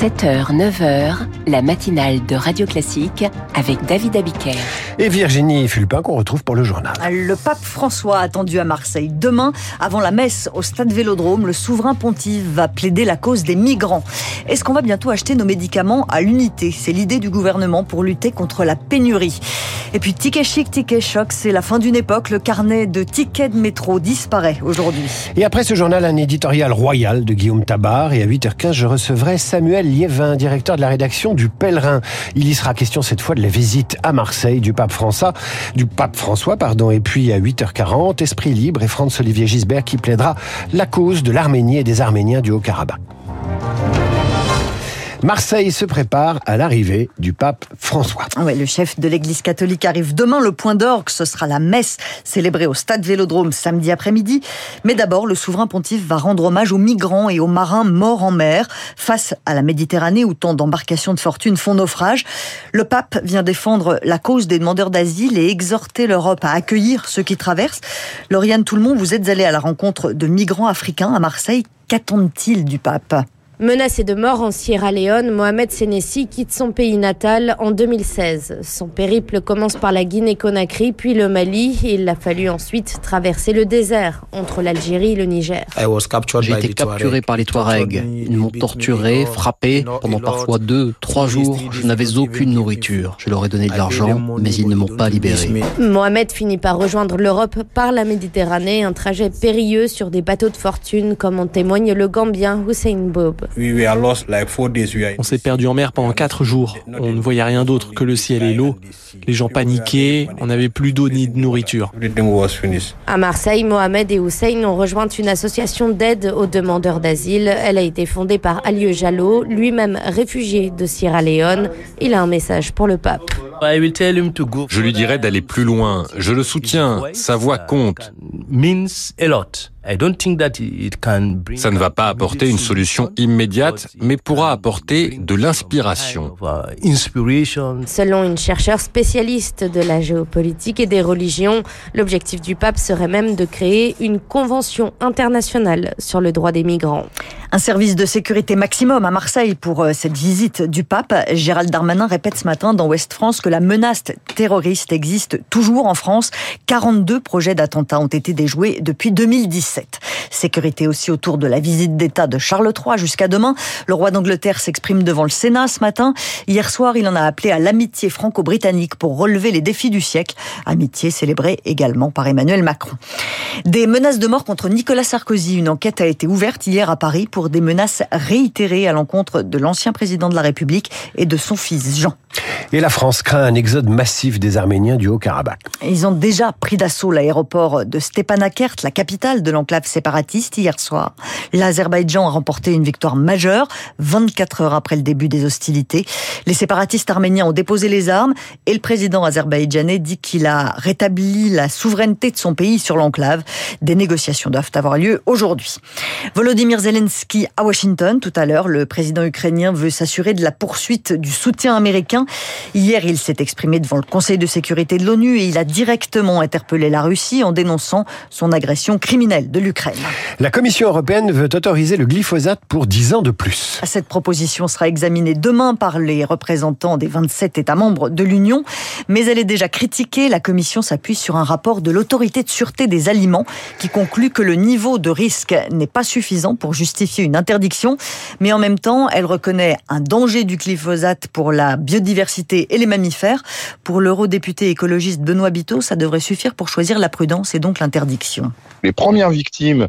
7h, 9h, la matinale de Radio Classique avec David Abiker. Et Virginie Fulpin qu'on retrouve pour le journal. Le pape François attendu à Marseille. Demain, avant la messe au stade Vélodrome, le souverain pontife va plaider la cause des migrants. Est-ce qu'on va bientôt acheter nos médicaments à l'unité? C'est l'idée du gouvernement pour lutter contre la pénurie. Et puis ticket chic, ticket choc, c'est la fin d'une époque. Le carnet de tickets de métro disparaît aujourd'hui. Et après ce journal, un éditorial royal de Guillaume Tabar. Et à 8h15, je recevrai Samuel Liévin, directeur de la rédaction du Pèlerin. Il y sera question cette fois de la visite à Marseille du pape Du pape François, pardon. Et puis à 8h40, Esprit libre et Franz-Olivier Gisbert qui plaidera la cause de l'Arménie et des Arméniens du Haut-Karabakh. Marseille se prépare à l'arrivée du pape François. Ah le chef de l'église catholique arrive demain. Le point d'orgue, ce sera la messe célébrée au stade Vélodrome samedi après-midi. Mais d'abord, le souverain pontife va rendre hommage aux migrants et aux marins morts en mer face à la Méditerranée où tant d'embarcations de fortune font naufrage. Le pape vient défendre la cause des demandeurs d'asile et exhorter l'Europe à accueillir ceux qui traversent. Lauriane Tout-le-Monde, vous êtes allée à la rencontre de migrants africains à Marseille. Qu'attendent-ils du pape? Menacé de mort en Sierra Leone, Mohamed Sénessi quitte son pays natal en 2016. Son périple commence par la Guinée-Conakry, puis le Mali. Il a fallu ensuite traverser le désert entre l'Algérie et le Niger. J'ai été capturé par les Touaregs. Ils m'ont torturé, frappé. Pendant parfois deux, trois jours, je n'avais aucune nourriture. Je leur ai donné de l'argent, mais ils ne m'ont pas libéré. Mohamed finit par rejoindre l'Europe par la Méditerranée, un trajet périlleux sur des bateaux de fortune, comme en témoigne le Gambien Hussein Bob. On s'est perdu en mer pendant quatre jours. On ne voyait rien d'autre que le ciel et l'eau. Les gens paniquaient, on n'avait plus d'eau ni de nourriture. À Marseille, Mohamed et Hussein ont rejoint une association d'aide aux demandeurs d'asile. Elle a été fondée par Alieu Jallo, lui-même réfugié de Sierra Leone. Il a un message pour le pape. Je lui dirais d'aller plus loin. Je le soutiens. Sa voix compte. Ça ne va pas apporter une solution immédiate, mais pourra apporter de l'inspiration. Selon une chercheure spécialiste de la géopolitique et des religions, l'objectif du pape serait même de créer une convention internationale sur le droit des migrants. Un service de sécurité maximum à Marseille pour euh, cette visite du pape. Gérald Darmanin répète ce matin dans Ouest France que la menace terroriste existe toujours en France. 42 projets d'attentats ont été déjoués depuis 2017. Sécurité aussi autour de la visite d'État de Charles III jusqu'à demain. Le roi d'Angleterre s'exprime devant le Sénat ce matin. Hier soir, il en a appelé à l'amitié franco-britannique pour relever les défis du siècle. Amitié célébrée également par Emmanuel Macron. Des menaces de mort contre Nicolas Sarkozy. Une enquête a été ouverte hier à Paris pour des menaces réitérées à l'encontre de l'ancien président de la République et de son fils Jean. Et la France craint un exode massif des Arméniens du Haut-Karabakh. Ils ont déjà pris d'assaut l'aéroport de Stepanakert, la capitale de l'enclave séparatiste, hier soir. L'Azerbaïdjan a remporté une victoire majeure, 24 heures après le début des hostilités. Les séparatistes arméniens ont déposé les armes et le président azerbaïdjanais dit qu'il a rétabli la souveraineté de son pays sur l'enclave. Des négociations doivent avoir lieu aujourd'hui. Volodymyr Zelensky à Washington, tout à l'heure, le président ukrainien veut s'assurer de la poursuite du soutien américain Hier, il s'est exprimé devant le Conseil de sécurité de l'ONU et il a directement interpellé la Russie en dénonçant son agression criminelle de l'Ukraine. La Commission européenne veut autoriser le glyphosate pour 10 ans de plus. Cette proposition sera examinée demain par les représentants des 27 États membres de l'Union, mais elle est déjà critiquée. La Commission s'appuie sur un rapport de l'autorité de sûreté des aliments qui conclut que le niveau de risque n'est pas suffisant pour justifier une interdiction, mais en même temps, elle reconnaît un danger du glyphosate pour la biodiversité et les mammifères. Pour l'eurodéputé écologiste Benoît Biteau, ça devrait suffire pour choisir la prudence et donc l'interdiction. Les premières victimes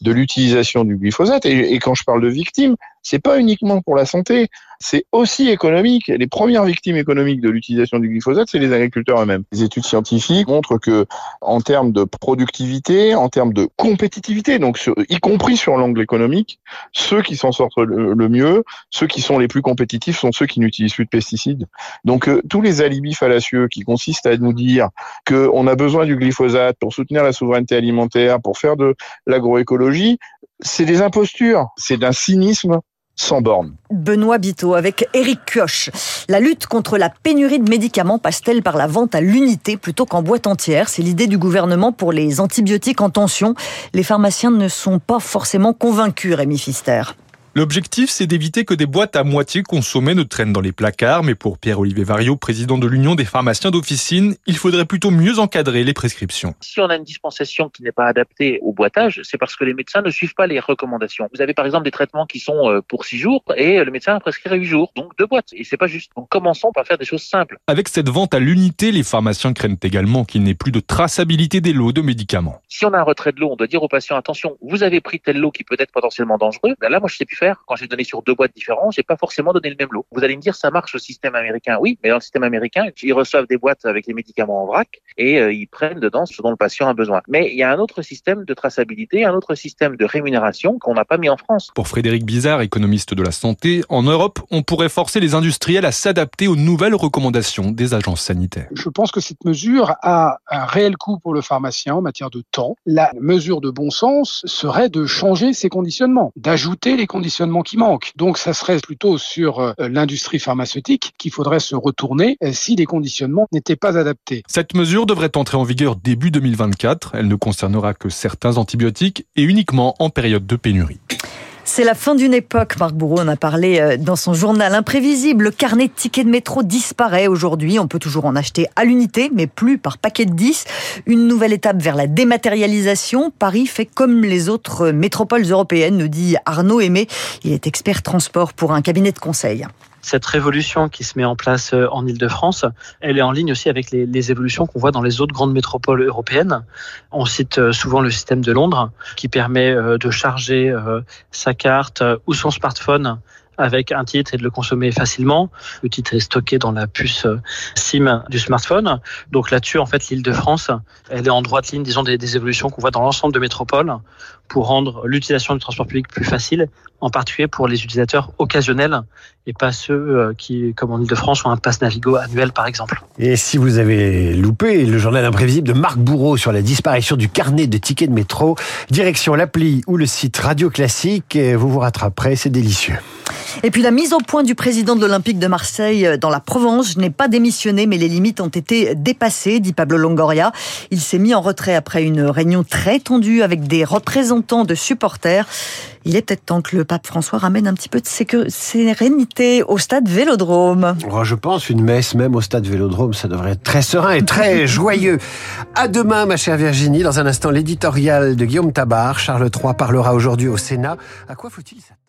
de l'utilisation du glyphosate, et, quand je parle de victimes, c'est pas uniquement pour la santé, c'est aussi économique. Les premières victimes économiques de l'utilisation du glyphosate, c'est les agriculteurs eux-mêmes. Les études scientifiques montrent que, en termes de productivité, en termes de compétitivité, donc y compris sur l'angle économique, ceux qui s'en sortent le, mieux, ceux qui sont les plus compétitifs sont ceux qui n'utilisent plus de pesticides. Donc euh, tous les alibis fallacieux qui consistent à nous dire qu'on a besoin du glyphosate pour soutenir la souveraineté alimentaire, pour faire de l'agroécologie, c'est des impostures, c'est d'un cynisme sans borne. Benoît Biteau avec Eric Kioch. La lutte contre la pénurie de médicaments passe-t-elle par la vente à l'unité plutôt qu'en boîte entière? C'est l'idée du gouvernement pour les antibiotiques en tension. Les pharmaciens ne sont pas forcément convaincus, Rémi Fister. L'objectif, c'est d'éviter que des boîtes à moitié consommées ne traînent dans les placards, mais pour Pierre-Olivier Vario, président de l'Union des pharmaciens d'officine, il faudrait plutôt mieux encadrer les prescriptions. Si on a une dispensation qui n'est pas adaptée au boitage, c'est parce que les médecins ne suivent pas les recommandations. Vous avez par exemple des traitements qui sont euh, pour six jours et le médecin a prescrit huit jours, donc deux boîtes. Et c'est pas juste. Donc commençons par faire des choses simples. Avec cette vente à l'unité, les pharmaciens craignent également qu'il n'ait plus de traçabilité des lots de médicaments. Si on a un retrait de l'eau, on doit dire aux patients attention, vous avez pris tel lot qui peut être potentiellement dangereux. Ben là, moi, je sais plus faire. Quand j'ai donné sur deux boîtes différentes, j'ai pas forcément donné le même lot. Vous allez me dire, ça marche au système américain. Oui, mais dans le système américain, ils reçoivent des boîtes avec les médicaments en vrac et euh, ils prennent dedans ce dont le patient a besoin. Mais il y a un autre système de traçabilité, un autre système de rémunération qu'on n'a pas mis en France. Pour Frédéric Bizarre, économiste de la santé, en Europe, on pourrait forcer les industriels à s'adapter aux nouvelles recommandations des agences sanitaires. Je pense que cette mesure a un réel coût pour le pharmacien en matière de temps. La mesure de bon sens serait de changer ses conditionnements, d'ajouter les Donc ça serait plutôt sur euh, l'industrie pharmaceutique qu'il faudrait se retourner euh, si les conditionnements n'étaient pas adaptés. Cette mesure devrait entrer en vigueur début 2024. Elle ne concernera que certains antibiotiques et uniquement en période de pénurie. C'est la fin d'une époque. Marc Bourreau en a parlé euh, dans son journal imprévisible. Le carnet de tickets de métro disparaît aujourd'hui. On peut toujours en acheter à l'unité, mais plus par paquet de 10. Une nouvelle étape vers la dématérialisation. Paris fait comme les autres métropoles européennes, nous dit Arnaud Aimé. Il est expert transport pour un cabinet de conseil cette révolution qui se met en place euh, en Ile-de-France, elle est en ligne aussi avec les, évolutions qu'on voit dans les autres grandes métropoles européennes. On cite euh, souvent le système de Londres qui permet euh, de charger sa carte ou son smartphone avec un titre et de le consommer facilement. Le titre est stocké dans la puce SIM du smartphone. Donc là-dessus, en fait, l'île de France, elle est en droite ligne, disons, des, des évolutions qu'on voit dans l'ensemble de métropoles pour rendre l'utilisation du transport public plus facile, en particulier pour les utilisateurs occasionnels et pas ceux euh, qui, comme en Ile-de-France, ont un pass Navigo annuel, par exemple. Et si vous avez loupé le journal imprévisible de Marc Bourreau sur la disparition du carnet de tickets de métro, direction l'appli ou le site Radio Classique, vous vous rattraperez, c'est délicieux. Et puis la mise au point du président de l'Olympique de Marseille euh, dans la Provence n'est pas démissionné, mais les limites ont été dépassées, dit Pablo Longoria. Il s'est mis en retrait après une réunion très tendue avec des représentants de supporters. Il est peut-être temps que le pape François ramène un petit peu de sérénité au stade Vélodrome. Oh, je pense une messe même au stade Vélodrome, ça devrait être très serein et très joyeux. À demain, ma chère Virginie. Dans un instant, l'éditorial de Guillaume Tabar. Charles III parlera aujourd'hui au Sénat. À quoi faut-il s'attendre?